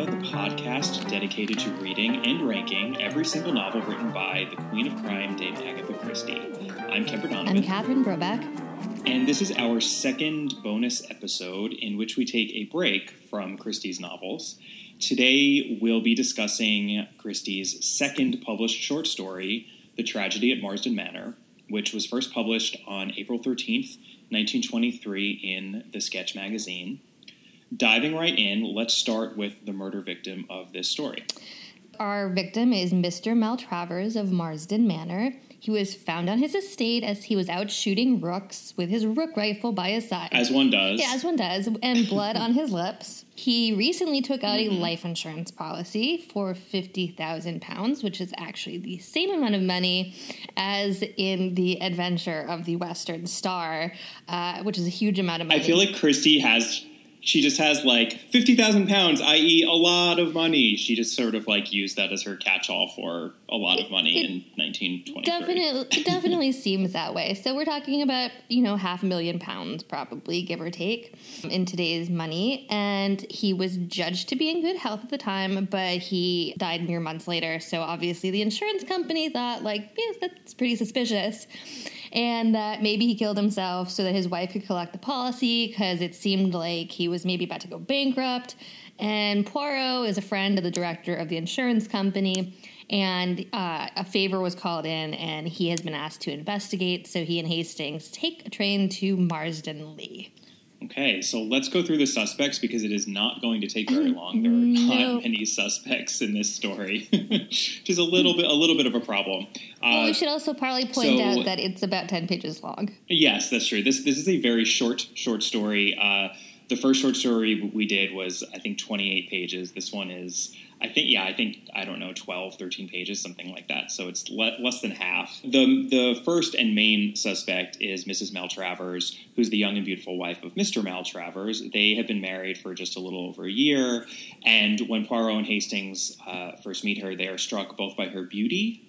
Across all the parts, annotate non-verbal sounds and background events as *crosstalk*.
The podcast dedicated to reading and ranking every single novel written by the Queen of Crime, Dame Agatha Christie. I'm Kemper Donovan. I'm Catherine Brobeck. And this is our second bonus episode in which we take a break from Christie's novels. Today, we'll be discussing Christie's second published short story, The Tragedy at Marsdon Manor, which was first published on April 13th, 1923, in The Sketch magazine. Diving right in, let's start with the murder victim of this story. Our victim is Mr. Maltravers of Marsdon Manor. He was found on his estate as he was out shooting rooks with his rook rifle by his side. As one does. Yeah, as one does, and *laughs* blood on his lips. He recently took out mm-hmm. a life insurance policy for £50,000, which is actually the same amount of money as in The Adventure of the Western Star, uh, which is a huge amount of money. I feel like Christie has she just has like 50,000 pounds, i.e., a lot of money. She just sort of like used that as her catch all for a lot of money it, in 1920. Definitely, definitely seems that way. So we're talking about, you know, half a million pounds, probably, give or take, in today's money. And he was judged to be in good health at the time, but he died mere months later. So obviously the insurance company thought, like, yeah, that's pretty suspicious and that maybe he killed himself so that his wife could collect the policy because it seemed like he was maybe about to go bankrupt. And Poirot is a friend of the director of the insurance company, and uh, a favor was called in, and he has been asked to investigate. So he and Hastings take a train to Marsdon Leigh. Okay, so let's go through the suspects because it is not going to take very long. There are not many suspects in this story, *laughs* which is a little bit a little bit of a problem. Well, uh, we should also probably point so, out that it's about ten pages long. Yes, that's true. This this is a very short short story. Uh, the first short story we did was I think twenty eight pages. This one is I think yeah, I think I don't know 12, 13 pages, something like that. So it's le- less than half. The the first and main suspect is Mrs. Maltravers, who's the young and beautiful wife of Mr. Maltravers. They have been married for just a little over a year, and when Poirot and Hastings uh, first meet her, they are struck both by her beauty.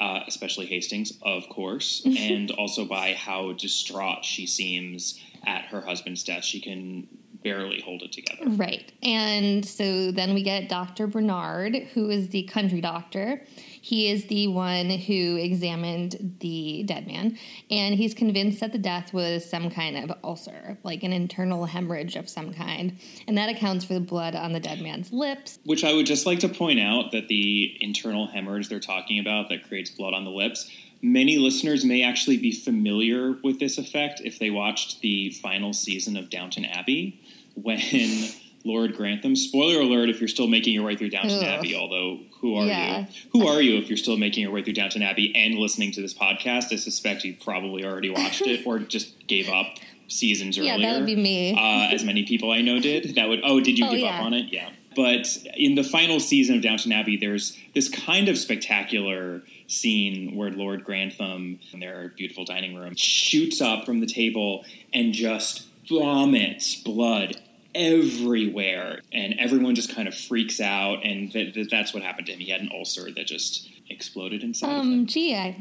Uh, especially Hastings, of course, *laughs* and also by how distraught she seems at her husband's death. She can barely hold it together. Right. And so then we get Dr. Bernard, who is the country doctor. He is the one who examined the dead man, and he's convinced that the death was some kind of ulcer, like an internal hemorrhage of some kind. And that accounts for the blood on the dead man's lips. Which I would just like to point out that the internal hemorrhage they're talking about that creates blood on the lips many listeners may actually be familiar with this effect if they watched the final season of Downton Abbey when *laughs* Lord Grantham. Spoiler alert: if you're still making your way through Downton Ugh. Abbey, although who are yeah. you? Who are you if you're still making your way through Downton Abbey and listening to this podcast? I suspect you probably already watched it or just gave up seasons earlier. Yeah, that would be me. Uh, as many people I know did. That would. Oh, did you oh, give yeah. up on it? Yeah. But in the final season of Downton Abbey, there's this kind of spectacular scene where Lord Grantham, in their beautiful dining room, shoots up from the table and just vomits blood everywhere and everyone just kind of freaks out and th- th- that's what happened to him. He had an ulcer that just exploded inside um gee i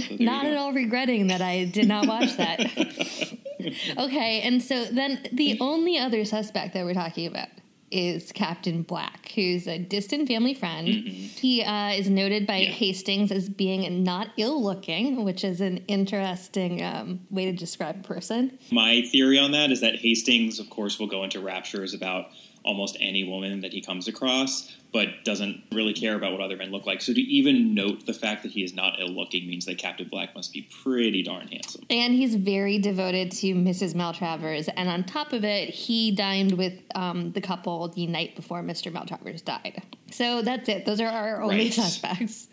so not at all regretting that i did not watch that. *laughs* Okay and so then the only other suspect that we're talking about is Captain Black, who's a distant family friend. Mm-hmm. He uh, is noted by yeah. Hastings as being not ill looking, which is an interesting um, way to describe a person. My theory on that is that Hastings, of course, will go into raptures about almost any woman that he comes across but doesn't really care about what other men look like. So to even note the fact that he is not ill looking means that Captain Black must be pretty darn handsome. And he's very devoted to Mrs. Maltravers. And on top of it, he dined with um, the couple the night before Mr. Maltravers died. So that's it. Those are our only right. suspects.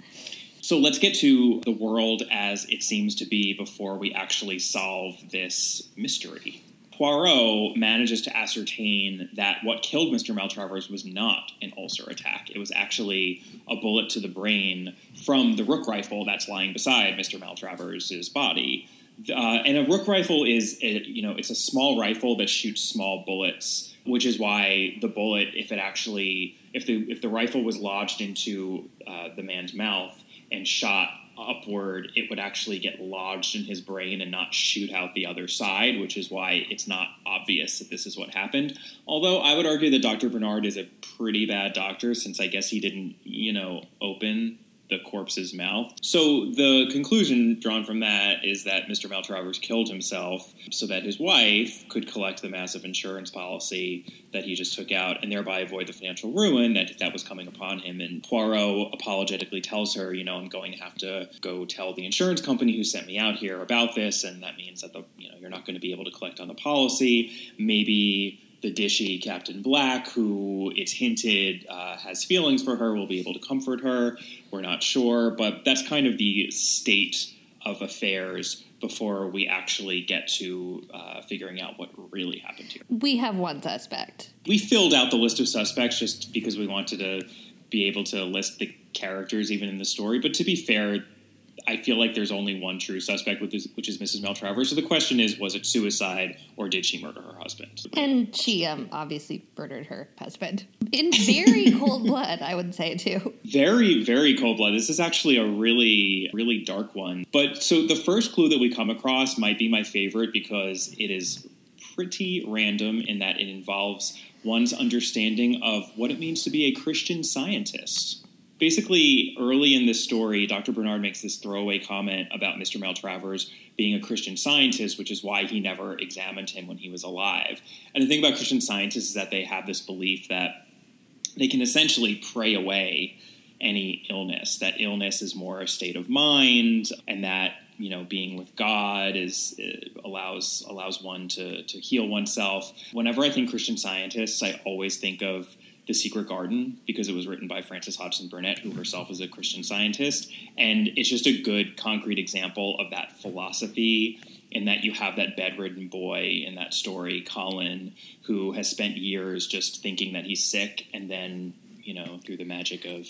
So let's get to the world as it seems to be before we actually solve this mystery. Poirot manages to ascertain that what killed Mr. Maltravers was not an ulcer attack. It was actually a bullet to the brain from the rook rifle that's lying beside Mr. Maltravers' body. Uh, and a rook rifle is, a, you know, it's a small rifle that shoots small bullets, which is why the bullet, if it actually, if the if the rifle was lodged into uh, the man's mouth and shot upward, it would actually get lodged in his brain and not shoot out the other side, which is why it's not obvious that this is what happened. Although I would argue that Dr. Bernard is a pretty bad doctor since I guess he didn't, you know, open the corpse's mouth. So the conclusion drawn from that is that Mr. Maltravers killed himself so that his wife could collect the massive insurance policy that he just took out and thereby avoid the financial ruin that that was coming upon him. And Poirot apologetically tells her, you know, I'm going to have to go tell the insurance company who sent me out here about this, and that means that the you know you're not going to be able to collect on the policy. Maybe the dishy Captain Black, who it's hinted uh, has feelings for her, will be able to comfort her. We're not sure, but that's kind of the state of affairs before we actually get to uh, figuring out what really happened here. We have one suspect. We filled out the list of suspects just because we wanted to be able to list the characters even in the story. But to be fair, I feel like there's only one true suspect, which is, which is Mrs. Maltravers. So the question is, was it suicide or did she murder her husband? And she um, obviously murdered her husband in very *laughs* cold blood, I would say too. Very, very cold blood. This is actually a really, really dark one. But so the first clue that we come across might be my favorite because it is pretty random in that it involves one's understanding of what it means to be a Christian scientist basically early in this story, Dr. Bernard makes this throwaway comment about Mr. Maltravers being a Christian scientist, which is why he never examined him when he was alive. And the thing about Christian scientists is that they have this belief that they can essentially pray away any illness. That illness is more a state of mind, and that you know being with God is uh, allows allows one to to heal oneself. Whenever I think Christian scientists, I always think of the Secret Garden because it was written by Frances Hodgson Burnett, who herself is a Christian scientist. And it's just a good concrete example of that philosophy in that you have that bedridden boy in that story, Colin, who has spent years just thinking that he's sick. And then, you know, through the magic of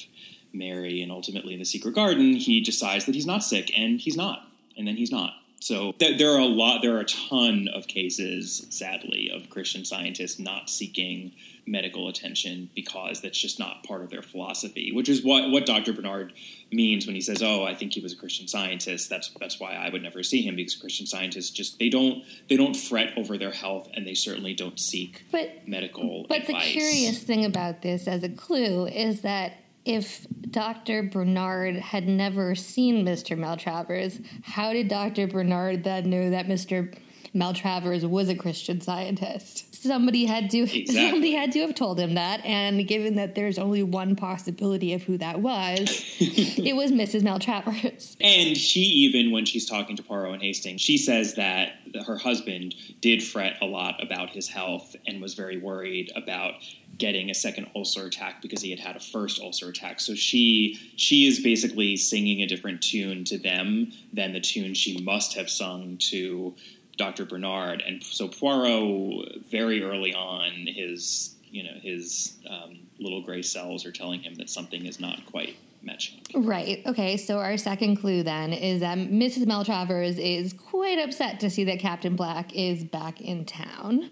Mary and ultimately in the Secret Garden, he decides that he's not sick and he's not. And then he's not. So th- there are a lot, there are a ton of cases, sadly, of Christian scientists not seeking medical attention because that's just not part of their philosophy, which is what, what Dr. Bernard means when he says, "Oh, I think he was a Christian scientist." That's that's why I would never see him because Christian scientists just they don't they don't fret over their health and they certainly don't seek but, medical. But advice. the curious thing about this, as a clue, is that if Dr. Bernard had never seen Mr. Maltravers, how did Dr. Bernard then know that Mr. Maltravers was a Christian scientist? somebody had to *laughs* exactly. somebody had to have told him that and given that there's only one possibility of who that was *laughs* it was mrs maltravers and she even when she's talking to poirot and hastings she says that her husband did fret a lot about his health and was very worried about getting a second ulcer attack because he had had a first ulcer attack. So she she is basically singing a different tune to them than the tune she must have sung to Dr. Bernard, and so Poirot very early on his you know his um, little gray cells are telling him that something is not quite matching. Right. Okay. So our second clue then is that Mrs. Maltravers is quite upset to see that Captain Black is back in town.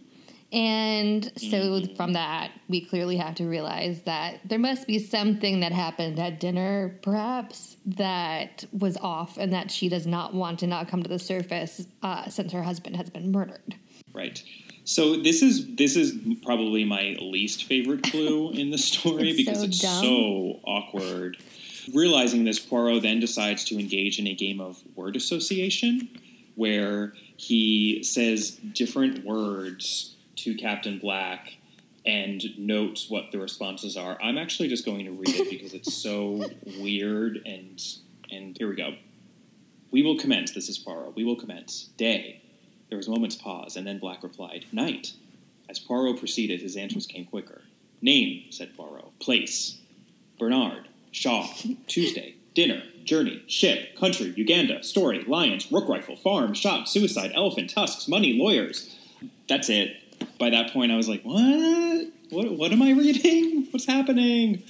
And so mm. from that, we clearly have to realize that there must be something that happened at dinner, perhaps, that was off and that she does not want to not come to the surface uh, since her husband has been murdered. Right. So this is this is probably my least favorite clue *laughs* in the story it's because so it's dumb. so awkward. Realizing this, Poirot then decides to engage in a game of word association where he says different words to Captain Black and notes what the responses are. I'm actually just going to read it because it's so *laughs* weird and and here we go. We will commence. This is Poirot. We will commence. Day. There was a moment's pause, and then Black replied, Night. As Poirot proceeded, his answers came quicker. Name, said Poirot. Place. Bernard. Shaw. *laughs* Tuesday. Dinner. Journey. Ship. Country. Uganda. Story. Lions. Rook rifle. Farm. Shop. Suicide. Elephant. Tusks. Money. Lawyers. That's it by that point, I was like, what? What, what am I reading? *laughs* What's happening?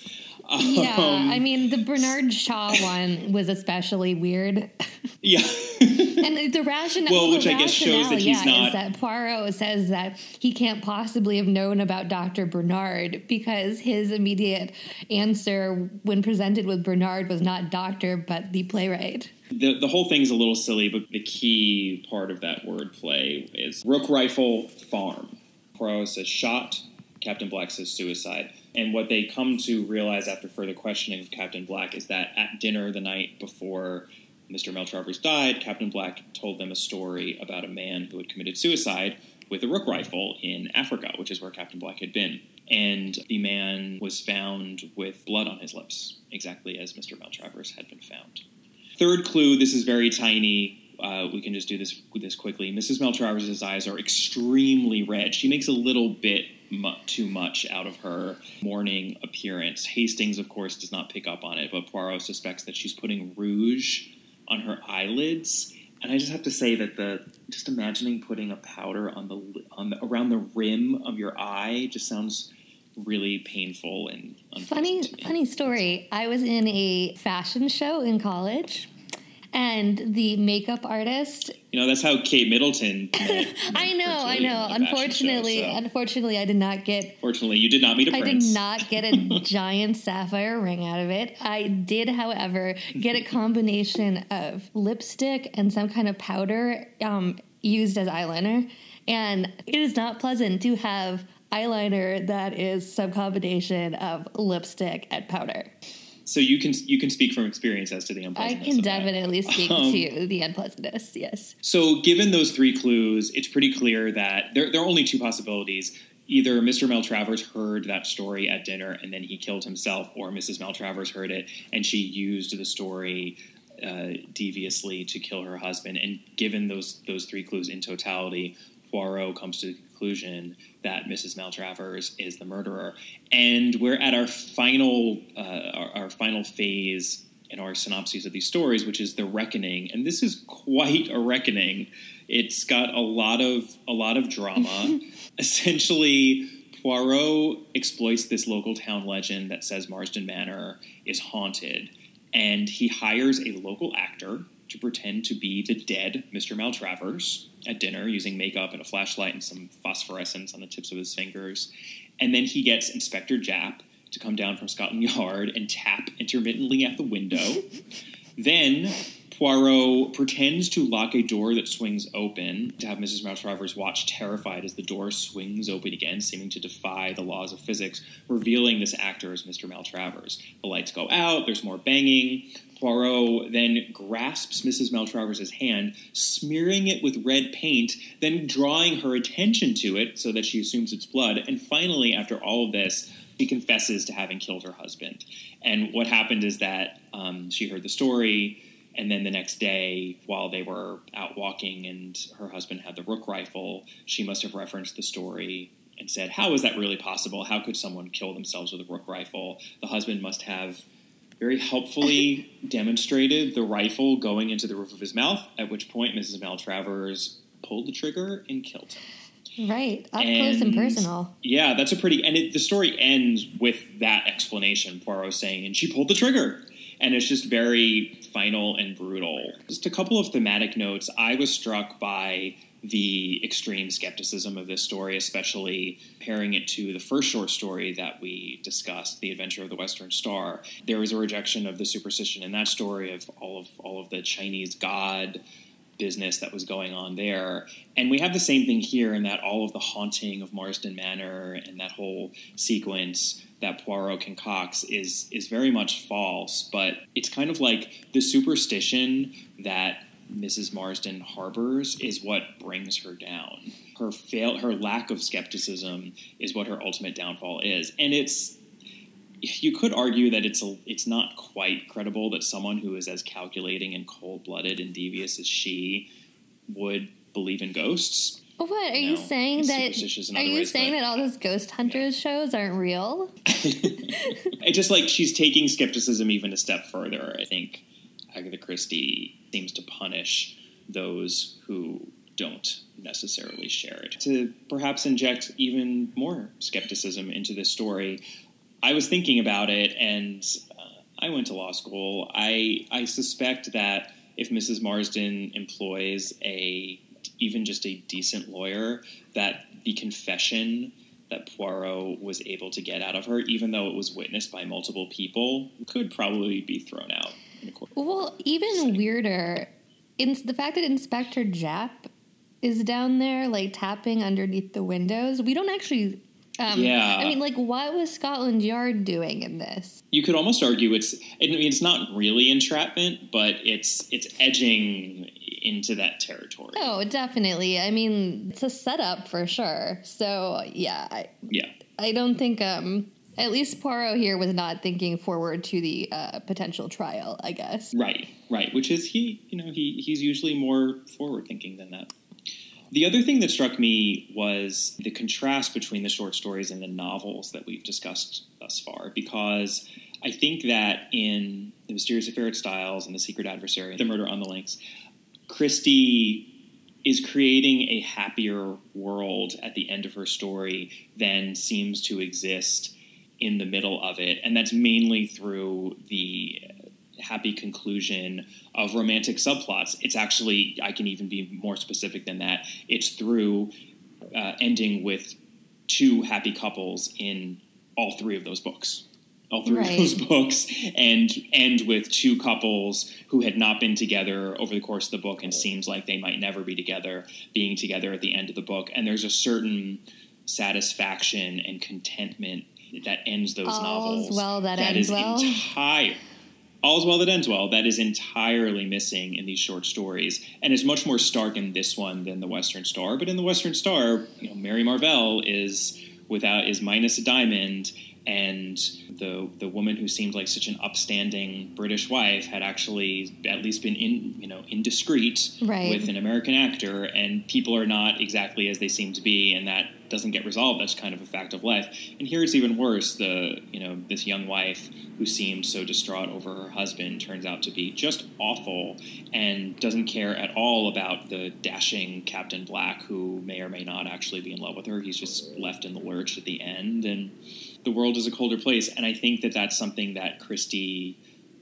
yeah, Um, I mean the Bernard Shaw one was especially weird. *laughs* yeah. *laughs* And the rationale, Well, which I guess shows that he's yeah, not- Is that Poirot says that he can't possibly have known about Dr. Bernard because his immediate answer when presented with Bernard was not doctor, but the playwright. The, the whole thing's a little silly, but the key part of that wordplay is Rook Rifle Farm. Poirot says shot, Captain Black says suicide. And what they come to realize after further questioning of Captain Black is that at dinner the night before Mr. Maltravers died, Captain Black told them a story about a man who had committed suicide with a rook rifle in Africa, which is where Captain Black had been. And the man was found with blood on his lips, exactly as Mr. Maltravers had been found. Third clue this is very tiny. Uh, we can just do this this quickly. Mrs. Maltravers' eyes are extremely red. She makes a little bit mu- too much out of her morning appearance. Hastings, of course, does not pick up on it, but Poirot suspects that she's putting rouge on her eyelids. And I just have to say that the just imagining putting a powder on the on the, around the rim of your eye just sounds really painful and Funny, funny story. I was in a fashion show in college, and the makeup artist. You know, that's how Kate Middleton. met- *laughs* I know, I know. at the fashion Unfortunately, show, so- unfortunately, I did not get Fortunately, you did not meet a I prince. did not get a *laughs* giant sapphire ring out of it. I did, however, get a *laughs* combination of lipstick and some kind of powder um, used as eyeliner. And it is not pleasant to have eyeliner that is some combination of lipstick and powder. So you can you can speak from experience as to the unpleasantness. I can definitely speak *laughs* Um, to the unpleasantness, yes. So, given those three clues, it's pretty clear that there, there are only two possibilities. Either Mr. Maltravers heard that story at dinner and then he killed himself, or Mrs. Maltravers heard it and she used the story uh, deviously to kill her husband. And given those those three clues in totality, Poirot comes to the conclusion that Mrs. Maltravers is the murderer. And we're at our final uh, our, our final phase in our synopses of these stories, which is the reckoning. And this is quite a reckoning. It's got a lot of a lot of drama. *laughs* Essentially, Poirot exploits this local town legend that says Marsdon Manor is haunted, and he hires a local actor to pretend to be the dead Mr. Maltravers at dinner using makeup and a flashlight and some phosphorescence on the tips of his fingers. And then he gets Inspector Japp to come down from Scotland Yard and tap intermittently at the window. *laughs* then Poirot pretends to lock a door that swings open to have Mrs. Maltravers watch terrified as the door swings open again, seeming to defy the laws of physics, revealing this actor as Mr. Maltravers. The lights go out, there's more banging. Poirot then grasps Mrs. Maltravers' hand, smearing it with red paint, then drawing her attention to it so that she assumes it's blood. And finally, after all of this, she confesses to having killed her husband. And what happened is that um, she heard the story, and then the next day, while they were out walking and her husband had the rook rifle, she must have referenced the story and said, How is that really possible? How could someone kill themselves with a rook rifle? The husband must have very helpfully demonstrated the rifle going into the roof of his mouth, at which point Mrs. Maltravers pulled the trigger and killed him. Right. Up close and And- personal. Yeah, that's a pretty. And it, the story ends with that explanation. Poirot saying, "And she pulled the trigger," and it's just very final and brutal. Just a couple of thematic notes. I was struck by the extreme skepticism of this story, especially pairing it to the first short story that we discussed, "The Adventure of the Western Star." There was a rejection of the superstition in that story of all of all of the Chinese god business that was going on there. And we have the same thing here in that all of the haunting of Marsdon Manor and that whole sequence that Poirot concocts is is very much false, but it's kind of like the superstition that Mrs. Marsden harbors is what brings her down. Her fail her lack of skepticism is what her ultimate downfall is. And it's you could argue that it's a, it's not quite credible that someone who is as calculating and cold blooded and devious as she would believe in ghosts. What are you saying that? Are you ways, saying that all those ghost hunters shows aren't real? *laughs* It's just like she's taking skepticism even a step further. I think Agatha Christie seems to punish those who don't necessarily share it. To perhaps inject even more skepticism into this story, I was thinking about it, and uh, I went to law school. I I suspect that if Mrs. Marsden employs a even just a decent lawyer, that the confession that Poirot was able to get out of her, even though it was witnessed by multiple people, could probably be thrown out. In a court. Well, even weirder, in the fact that Inspector Japp is down there, like tapping underneath the windows. We don't actually. Um, Yeah. I mean, like, what was Scotland Yard doing in this? You could almost argue it's. I mean, it's not really entrapment, but it's it's edging into that territory. Oh, definitely. I mean, it's a setup for sure. So, yeah, I, Yeah. I don't think. Um, at least Poirot here was not thinking forward to the uh, potential trial. I guess. Right, right. Which is he, you know, he he's usually more forward thinking than that. The other thing that struck me was the contrast between the short stories and the novels that we've discussed thus far, because I think that in The Mysterious Affair at Styles and The Secret Adversary, The Murder on the Links, Christie is creating a happier world at the end of her story than seems to exist in the middle of it. And that's mainly through the happy conclusion of romantic subplots. It's actually, I can even be more specific than that. It's through uh, ending with two happy couples in all three of those books. All three Right. of those *laughs* books, and end with two couples who had not been together over the course of the book, and seems like they might never be together, being together at the end of the book. And there's a certain satisfaction and contentment that ends those All's novels. well that ends is well. entire. All's well that ends well. That is entirely missing in these short stories, and is much more stark in this one than the Western Star. But in the Western Star, you know, Mary Marvell is without is minus a diamond, and the the woman who seemed like such an upstanding British wife had actually at least been in you know indiscreet Right. with an American actor, and people are not exactly as they seem to be, and that doesn't get resolved. That's kind of a fact of life. And here it's even worse. The you know this young wife who seemed so distraught over her husband turns out to be just awful and doesn't care at all about the dashing Captain Black who may or may not actually be in love with her. He's just left in the lurch at the end, and the world is a colder place. And I think that that's something that Christie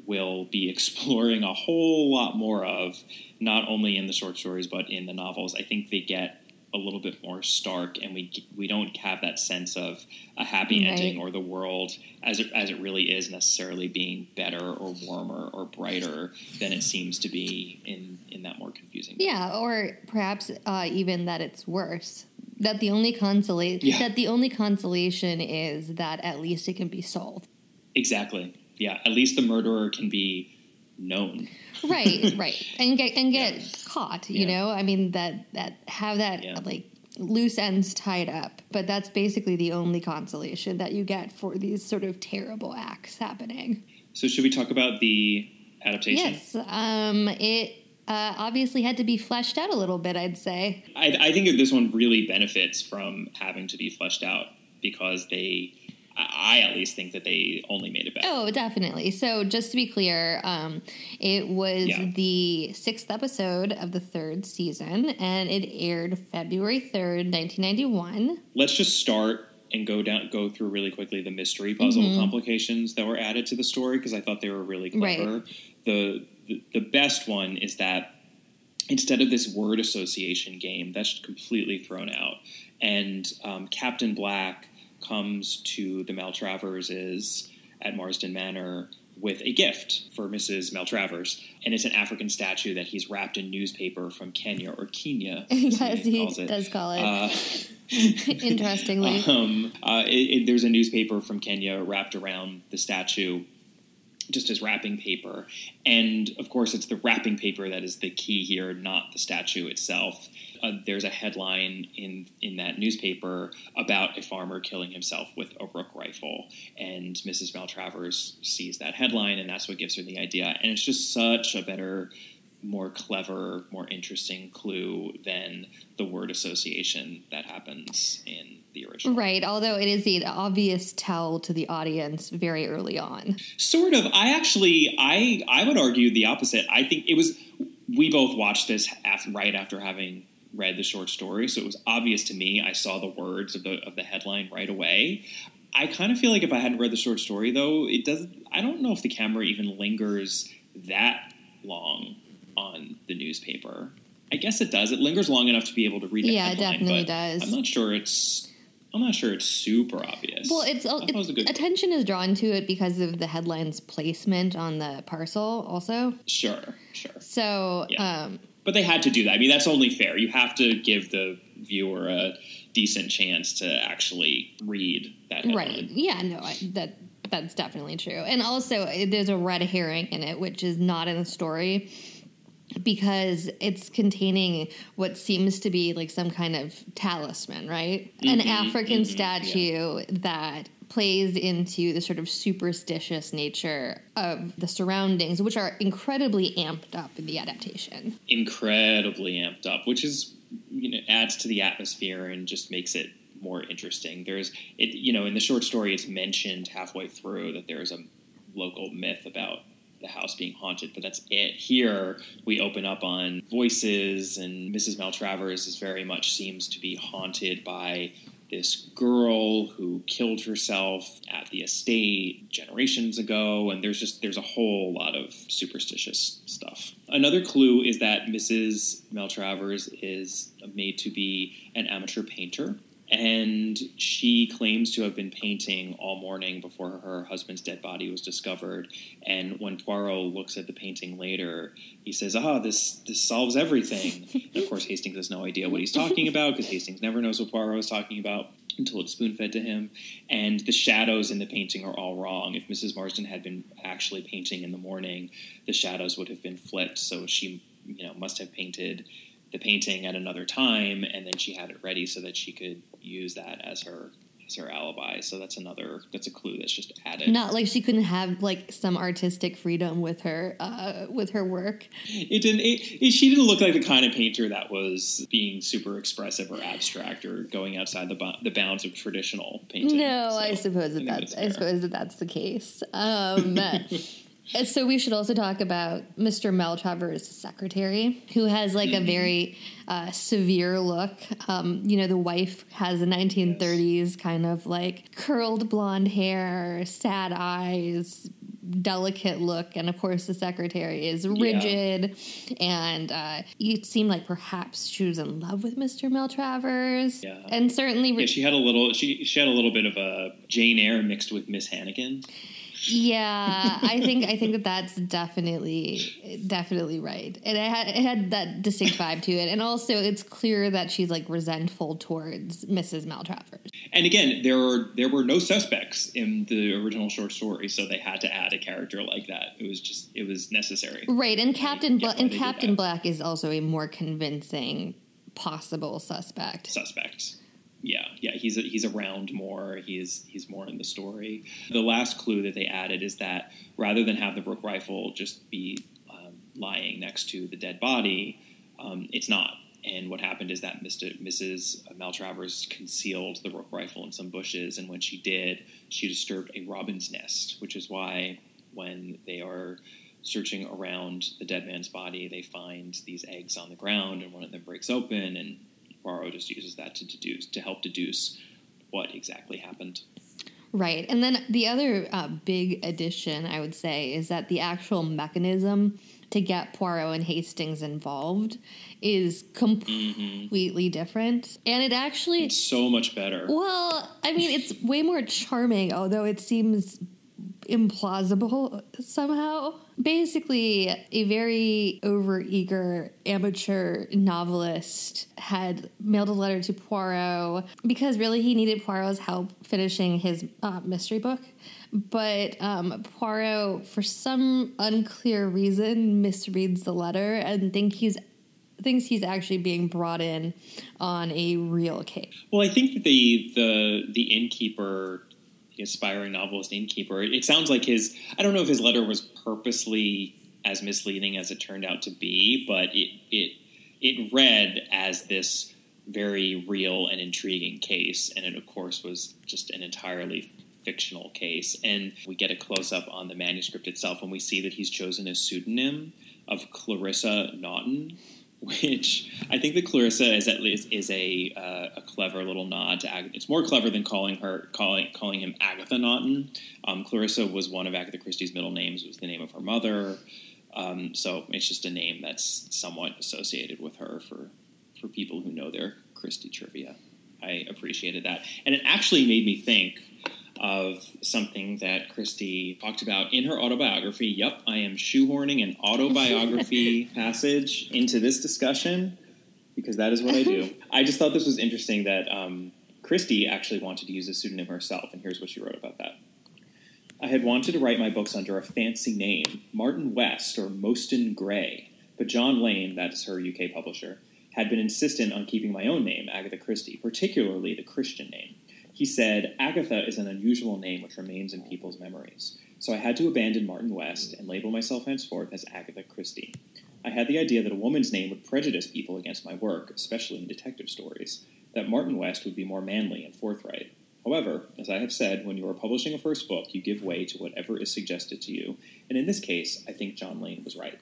will be *laughs* exploring a whole lot more of, not only in the short stories but in the novels. I think they get a little bit more stark, and we we don't have that sense of a happy Right. ending or the world as it as it really is necessarily being better or warmer or brighter than it seems to be in in that more confusing. Yeah, or perhaps uh, even that it's worse. That the only consolation Yeah. that the only consolation is that at least it can be solved. Exactly. Yeah. At least the murderer can be known. Right, *laughs* right, and get and get caught. You Yeah. know, I mean that that have that Yeah. like loose ends tied up. But that's basically the only consolation that you get for these sort of terrible acts happening. So should we talk about the adaptation? Yes, um, it uh, obviously had to be fleshed out a little bit. I'd say. I, I think that this one really benefits from having to be fleshed out because they, I, at least think that they only made it better. Oh, definitely. So, just to be clear, um, it was Yeah. the sixth episode of the third season, and it aired February third, nineteen ninety one. Let's just start and go down, go through really quickly the mystery puzzle Mm-hmm. complications that were added to the story because I thought they were really clever. Right. The, the the best one is that instead of this word association game, that's completely thrown out. And um, Captain Black comes to the Maltraverses at Marsdon Manor with a gift for Mrs. Maltravers, and it's an African statue that he's wrapped in newspaper from Kenya or Kenya. *laughs* as yes, he it. does call it. Uh, *laughs* Interestingly, *laughs* um, uh, it, it, there's a newspaper from Kenya wrapped around the statue, just as wrapping paper. And of course, it's the wrapping paper that is the key here, not the statue itself. Uh, there's a headline in in that newspaper about a farmer killing himself with a rook rifle, and Mrs. Maltravers sees that headline, and that's what gives her the idea. And it's just such a better more clever, more interesting clue than the word association that happens in the original. right. Although it is the obvious tell to the audience very early on. Sort of. I actually, I, I would argue the opposite. I think it was. We both watched this after, right after having read the short story, so it was obvious to me. I saw the words of the of the headline right away. I kind of feel like if I hadn't read the short story, though, it doesn't. I don't know if the camera even lingers that long on the newspaper. I guess it does. It lingers long enough to be able to read. The Yeah, it definitely does. I'm not sure it's. I'm not sure it's super obvious. Well, it's, I it was a good. attention is drawn to it because of the headline's placement on the parcel, also. Sure, sure. So, Yeah. um, But they had to do that. I mean, that's only fair. You have to give the viewer a decent chance to actually read that headline. right? Yeah, no, I, that that's definitely true. And also, there's a red herring in it, which is not in the story because it's containing what seems to be like some kind of talisman, right? An Mhm, African mhm, statue that plays into the sort of superstitious nature of the surroundings, which are incredibly amped up in the adaptation. incredibly amped up, which is you know adds to the atmosphere and just makes it more interesting. There's it you know in the short story it's mentioned halfway through that there's a local myth about the house being haunted, but that's it. Here we open up on voices and Mrs. Maltravers is very much seems to be haunted by this girl who killed herself at the estate generations ago and there's just there's a whole lot of superstitious stuff another clue is that mrs maltravers is made to be an amateur painter and she claims to have been painting all morning before her husband's dead body was discovered. And when Poirot looks at the painting later, he says, "Ah, this this solves everything." and of course, Hastings has no idea what he's talking about because Hastings never knows what Poirot is talking about until it's spoon fed to him. And the shadows in the painting are all wrong. If Mrs. Marsden had been actually painting in the morning, the shadows would have been flipped. So she, you know, must have painted the painting at another time, and then she had it ready so that she could use that as her as her alibi. So that's another that's a clue that's just added. Not like she couldn't have like some artistic freedom with her uh, with her work. It didn't. It, it, she didn't look like the kind of painter that was being super expressive or abstract or going outside the the bounds of traditional painting. No, So I suppose that that's it's I suppose that that's the case. Um, *laughs* so we should also talk about Mr. Maltravers' secretary, who has like Mm-hmm. a very uh, severe look. Um, you know, the wife has a 1930s kind of like curled blonde hair, sad eyes, delicate look, and of course the secretary is rigid. And uh, it seemed like perhaps she was in love with Mr. Maltravers, Yeah. and certainly Yeah, she had a little. She she had a little bit of a Jane Eyre mixed with Miss Hannigan. Yeah, I think I think *laughs* that that's definitely definitely right, and it had it had that distinct vibe to it, and also it's clear that she's like resentful towards Mrs. Maltravers. And again, there were there were no suspects in the original short story, so they had to add a character like that. It was just it was necessary. Right, and Captain Bla- and Captain. Black is also a more convincing possible suspect. suspect. Yeah, yeah, he's he's around more. He's he's more in the story. The last clue that they added is that rather than have the rook rifle just be um, lying next to the dead body, um, it's not. And what happened is that Mr. Mrs. Maltravers concealed the Rook rifle in some bushes, and when she did, she disturbed a robin's nest, which is why when they are searching around the dead man's body, they find these eggs on the ground, and one of them breaks open, and Poirot just uses that to deduce to help deduce what exactly happened. Right. And then the other uh, big addition, I would say, is that the actual mechanism to get Poirot and Hastings involved is completely different. And it actually, It's so much better. well, I mean, it's way more charming, although it seems implausible somehow. Basically, a very overeager amateur novelist had mailed a letter to Poirot because really he needed Poirot's help finishing his uh, mystery book. But um, Poirot, for some unclear reason, misreads the letter and think he's thinks he's actually being brought in on a real case. Well, I think that the the the innkeeper, aspiring novelist innkeeper, it sounds like his. I don't know if his letter was purposely as misleading as it turned out to be, but it it it read as this very real and intriguing case, and it of course was just an entirely fictional case. And we get a close up on the manuscript itself, and we see that he's chosen a pseudonym of Clarissa Naughton. Which I think that Clarissa is at least is a uh, a clever little nod to Agatha. It's more clever than calling her calling calling him Agatha Naughton. Um, Clarissa was one of Agatha Christie's middle names. Was the name of her mother. Um, so it's just a name that's somewhat associated with her for for people who know their Christie trivia. I appreciated that, and it actually made me think of something that Christie talked about in her autobiography. Yep, I am shoehorning an autobiography *laughs* passage into this discussion because that is what I do. *laughs* I just thought this was interesting that um, Christie actually wanted to use a pseudonym herself, and here's what she wrote about that. I had wanted to write my books under a fancy name, Martin West or Mostyn Gray, but John Lane, that is her UK publisher, had been insistent on keeping my own name, Agatha Christie, particularly the Christian name. He said, Agatha is an unusual name which remains in people's memories. So I had to abandon Martin West and label myself henceforth as Agatha Christie. I had the idea that a woman's name would prejudice people against my work, especially in detective stories, that Martin West would be more manly and forthright. However, as I have said, when you are publishing a first book, you give way to whatever is suggested to you, and in this case, I think John Lane was right.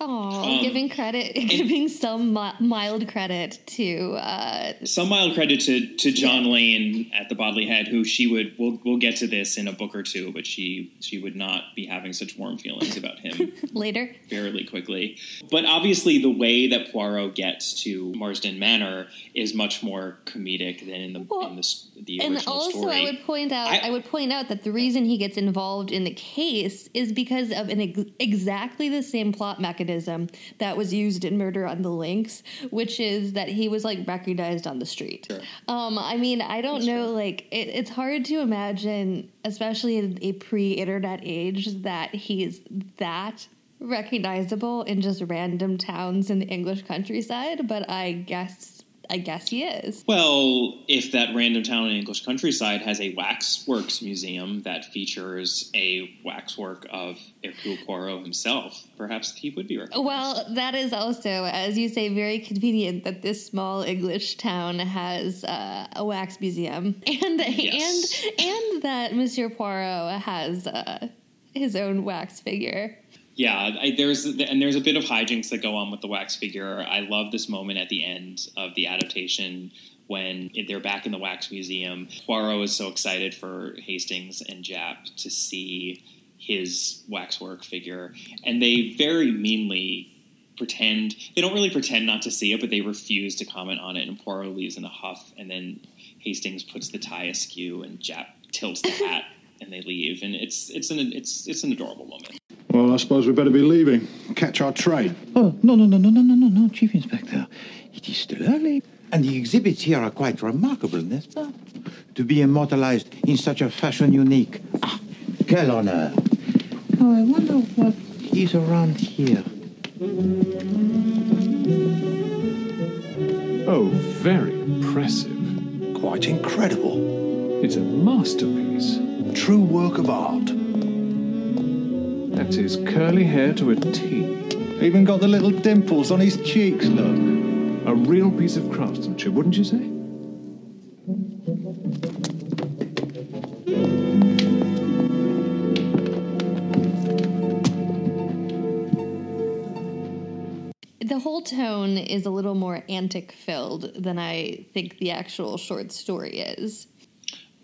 Oh, um, giving credit, *laughs* giving some mild credit to uh, some mild credit to to John yeah. Lane at the Bodley Head, who she would we'll we'll get to this in a book or two, but she she would not be having such warm feelings about him *laughs* later fairly quickly. But obviously, the way that Poirot gets to Marsdon Manor is much more comedic than in the well, in the, the and also story. I would point out I, I, would point out that the reason he gets involved in the case is because of an ex- exactly the same plot mechanism mechanism that was used in Murder on the Links, which is that he was like recognized on the street. Sure. Um, I mean, I don't That's know, true. like it, it's hard to imagine, especially in a pre-internet age, that he's that recognizable in just random towns in the English countryside. But I guess I guess he is. Well, if that random town in English countryside has a waxworks museum that features a waxwork of Hercule Poirot himself, perhaps he would be recognized. Well, that is also, as you say, very convenient that this small English town has uh, a wax museum, *laughs* and yes. and and that Monsieur Poirot has uh, his own wax figure. Yeah, I, there's and there's a bit of hijinks that go on with the wax figure. I love this moment at the end of the adaptation when they're back in the wax museum. Poirot is so excited for Hastings and Japp to see his waxwork figure, and they very meanly pretend they don't really pretend not to see it, but they refuse to comment on it. And Poirot leaves in a huff, and then Hastings puts the tie askew, and Japp tilts the hat, and they leave. And it's it's an it's it's an adorable moment. Well, I suppose we'd better be leaving. Catch our train. Oh, no, no, no, no, no, no, no, no, Chief Inspector. It is still early. And the exhibits here are quite remarkable, n'est-ce? To be immortalized in such a fashion unique. Ah, quel honneur. Oh, I wonder what is around here. Oh, very impressive. Quite incredible. It's a masterpiece. True work of art. That's his curly hair to a T. Even got the little dimples on his cheeks, look. A real piece of craftsmanship, wouldn't you say? the whole tone is a little more antic filled than I think the actual short story is.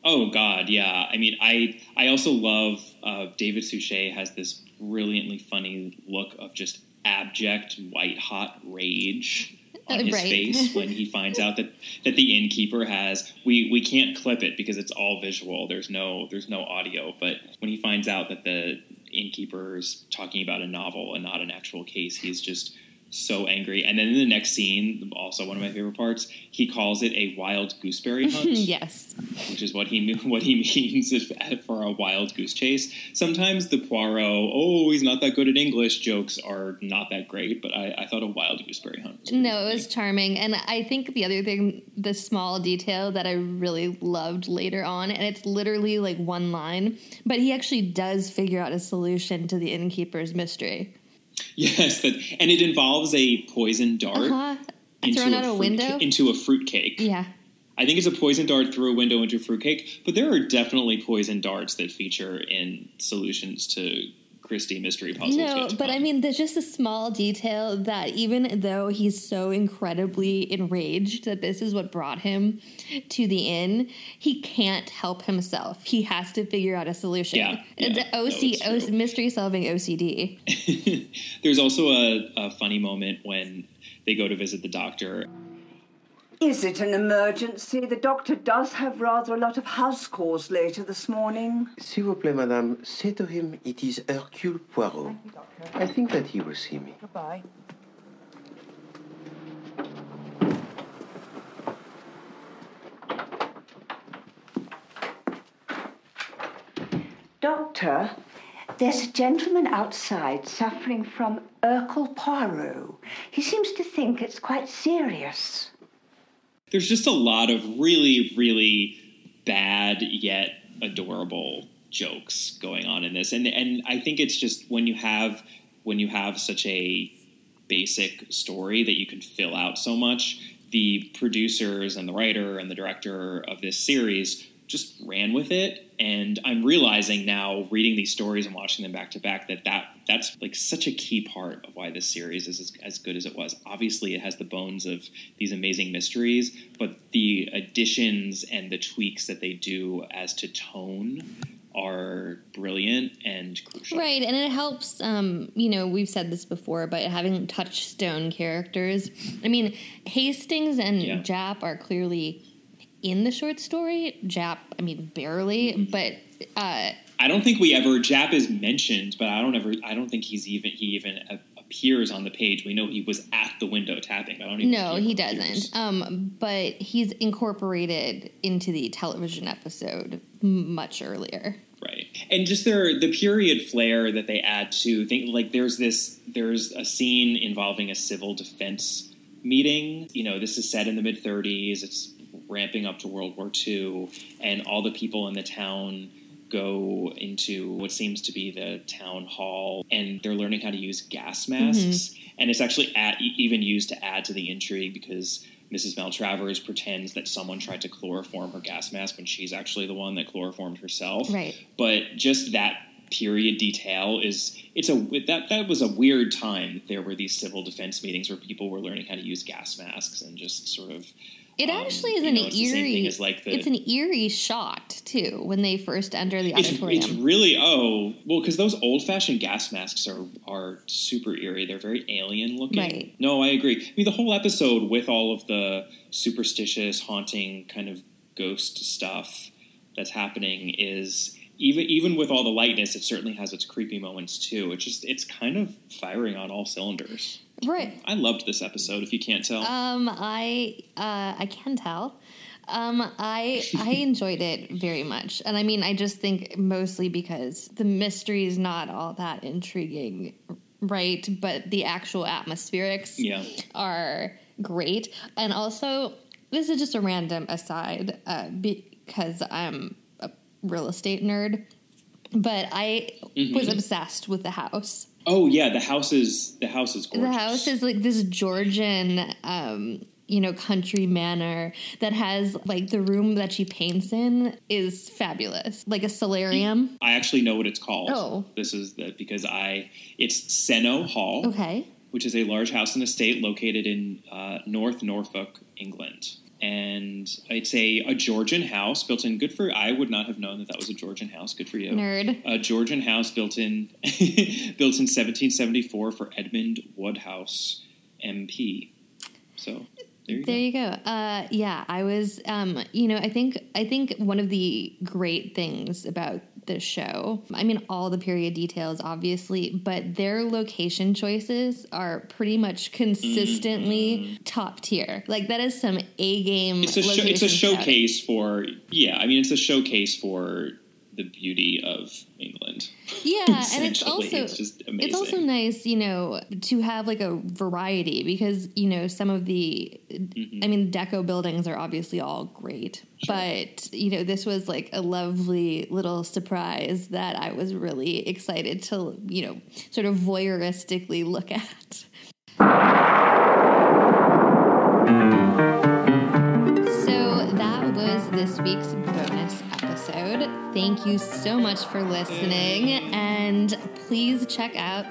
Oh God, yeah. I mean, I I also love uh, David Suchet has this brilliantly funny look of just abject white hot rage on his right. face when he *laughs* finds out that that the innkeeper has we we can't clip it because it's all visual. There's no there's no audio, but when he finds out that the innkeeper is talking about a novel and not an actual case, he's just so angry. And then in the next scene, also one of my favorite parts, he calls it a wild gooseberry *laughs* hunt. yes, which is what he *laughs* what he means *laughs* for a wild goose chase. Sometimes the Poirot, oh, he's not that good at English jokes are not that great, but I, I thought a wild gooseberry hunt. no, it was charming, and I think the other thing, the small detail that I really loved later on, and it's literally like one line, but he actually does figure out a solution to the innkeeper's mystery. Yes, that, and it involves a poison dart uh-huh. thrown out a, window into a fruitcake. Yeah. I think it's a poison dart through a window into a fruitcake, but there are definitely poison darts that feature in solutions to Christie mystery puzzles. No, but I mean, there's just a small detail that even though he's so incredibly enraged that this is what brought him to the inn, he can't help himself. He has to figure out a solution. Yeah, it's yeah, no, OC, it's true. O- mystery solving OCD. *laughs* There's also a, a funny moment when they go to visit the doctor. Is it an emergency? The doctor does have rather a lot of house calls later this morning. S'il vous plaît, madame, say to him it is Hercule Poirot. You, I think that he will see me. Goodbye. Doctor, there's a gentleman outside suffering from Hercule Poirot. He seems to think it's quite serious. There's just a lot of really, really bad yet adorable jokes going on in this, and and I think it's just when you have when you have such a basic story that you can fill out so much. The producers and the writer and the director of this series just ran with it, and I'm realizing now, reading these stories and watching them back to back, that that that's like such a key part of why this series is as, as good as it was. Obviously, it has the bones of these amazing mysteries, but the additions and the tweaks that they do as to tone are brilliant and crucial. Right, and it helps. Um, you know, we've said this before, but having touchstone characters. I mean, Hastings and Yeah. Japp are clearly in the short story. Japp, I mean, barely, but uh, I don't think we ever Japp is mentioned, but I don't ever. I don't think he's even he even appears on the page. We know he was at the window tapping. But I don't even. no, think he doesn't. Um, but he's incorporated into the television episode much earlier. Right. And just their the period flair that they add to think like there's this there's a scene involving a civil defense meeting. You know, this is set in the mid 30s. It's ramping up to World War II, and all the people in the town go into what seems to be the town hall, and they're learning how to use gas mm-hmm. masks. And it's actually at, even used to add to the intrigue because Mrs. Maltravers pretends that someone tried to chloroform her gas mask when she's actually the one that chloroformed herself. Right. But just that period detail is it's a that that was a weird time. There were these civil defense meetings where people were learning how to use gas masks and just sort of It Um, actually is an know, it's eerie. thing as, like, the- it's an eerie shot too when they first enter the it's, auditorium. it's really oh well because those old fashioned gas masks are are super eerie. They're very alien looking. Right. No, I agree. I mean the whole episode with all of the superstitious, haunting kind of ghost stuff that's happening is even even with all the lightness, it certainly has its creepy moments too. It's just it's kind of firing on all cylinders. right. I loved this episode. If you can't tell, Um, I uh, I can tell. Um, I I *laughs* enjoyed it very much, and I mean, I just think mostly because the mystery is not all that intriguing, right? But the actual atmospherics yeah. are great, and also this is just a random aside uh, because I'm real estate nerd, but I was obsessed with the house. Oh yeah, the house is the house is gorgeous. The house is like this Georgian, um, you know, country manor that has like the room that she paints in is fabulous, like a solarium. I actually know what it's called. Oh. This is the because I it's Sennowe Hall, Okay. which is a large house and estate located in uh, North Norfolk, England. And it's a, a Georgian house built in. Good for I would not have known that that was a Georgian house. Good for you, Nerd. A Georgian house built in *laughs* built in 1774 for Edmund Wodehouse, MP. So there you There go. you go. Uh, yeah, I was. Um, you know, I think I think one of the great things about the show, I mean, all the period details, obviously, but their location choices are pretty much consistently mm-hmm. top tier. Like that is some A game. It's a show, it's a showcase for yeah. I mean, it's a showcase for the beauty of England. Yeah, *laughs* and it's also it's just amazing. it's also nice, you know, to have like a variety because you know some of the, Mm-hmm. I mean, deco buildings are obviously all great, but you know this was like a lovely little surprise that I was really excited to you know sort of voyeuristically look at. So that was this week's bonus episode. Thank you so much for listening, and please check out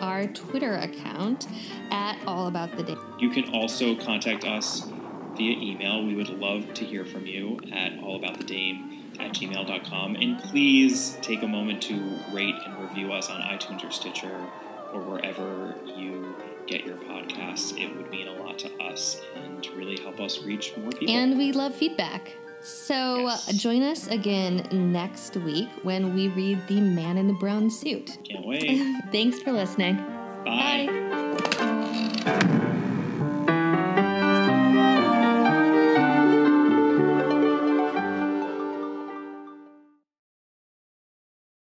our Twitter account at All About the Dame. You can also contact us via email. We would love to hear from you at allaboutthedame at gmail.com. And please take a moment to rate and review us on iTunes or Stitcher or wherever you get your podcasts. It would mean a lot to us and really help us reach more people. And we love feedback. So Yes. join us again next week when we read The Man in the Brown Suit. Can't wait. *laughs* Thanks for listening. Bye. Bye.